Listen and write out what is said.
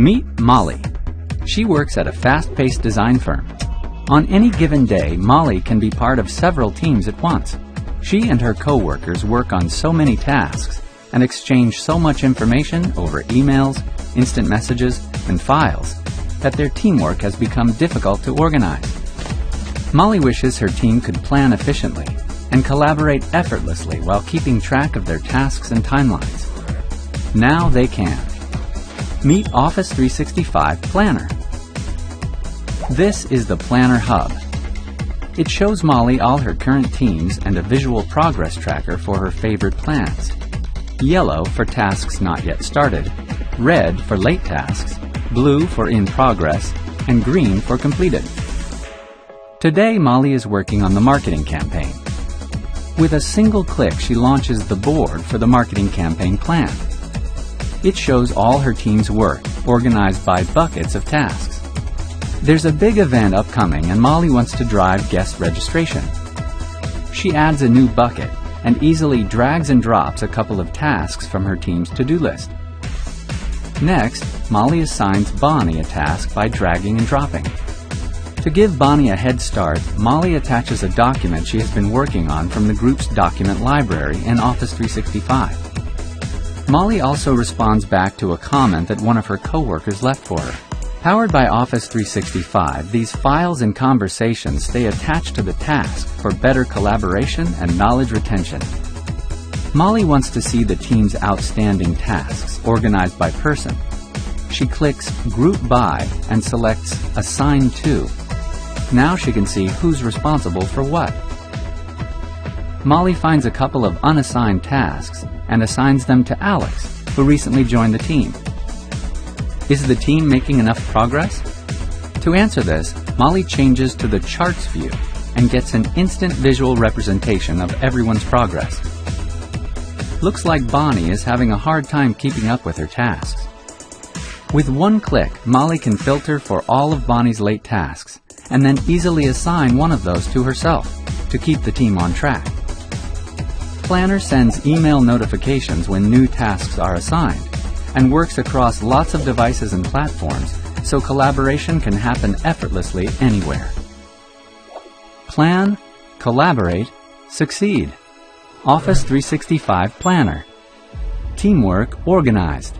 Meet Molly. She works at a fast-paced design firm. On any given day, Molly can be part of several teams at once. She and her coworkers work on so many tasks and exchange so much information over emails, instant messages, and files that their teamwork has become difficult to organize. Molly wishes her team could plan efficiently and collaborate effortlessly while keeping track of their tasks and timelines. Now they can. Meet Office 365 Planner. This is the Planner Hub. It shows Molly all her current teams and a visual progress tracker for her favorite plans. Yellow for tasks not yet started, red for late tasks, blue for in progress, and green for completed. Today, Molly is working on the marketing campaign. With a single click, she launches the board for the marketing campaign plan. It shows all her team's work, organized by buckets of tasks. There's a big event upcoming and Molly wants to drive guest registration. She adds a new bucket and easily drags and drops a couple of tasks from her team's to-do list. Next, Molly assigns Bonnie a task by dragging and dropping. To give Bonnie a head start, Molly attaches a document she has been working on from the group's document library in Office 365. Molly also responds back to a comment that one of her coworkers left for her. Powered by Office 365, these files and conversations stay attached to the task for better collaboration and knowledge retention. Molly wants to see the team's outstanding tasks organized by person. She clicks Group By and selects Assign To. Now she can see who's responsible for what. Molly finds a couple of unassigned tasks and assigns them to Alex, who recently joined the team. Is the team making enough progress? To answer this, Molly changes to the charts view and gets an instant visual representation of everyone's progress. Looks like Bonnie is having a hard time keeping up with her tasks. With one click, Molly can filter for all of Bonnie's late tasks and then easily assign one of those to herself to keep the team on track. Planner sends email notifications when new tasks are assigned and works across lots of devices and platforms so collaboration can happen effortlessly anywhere. Plan, collaborate, succeed. Office 365 Planner. Teamwork organized.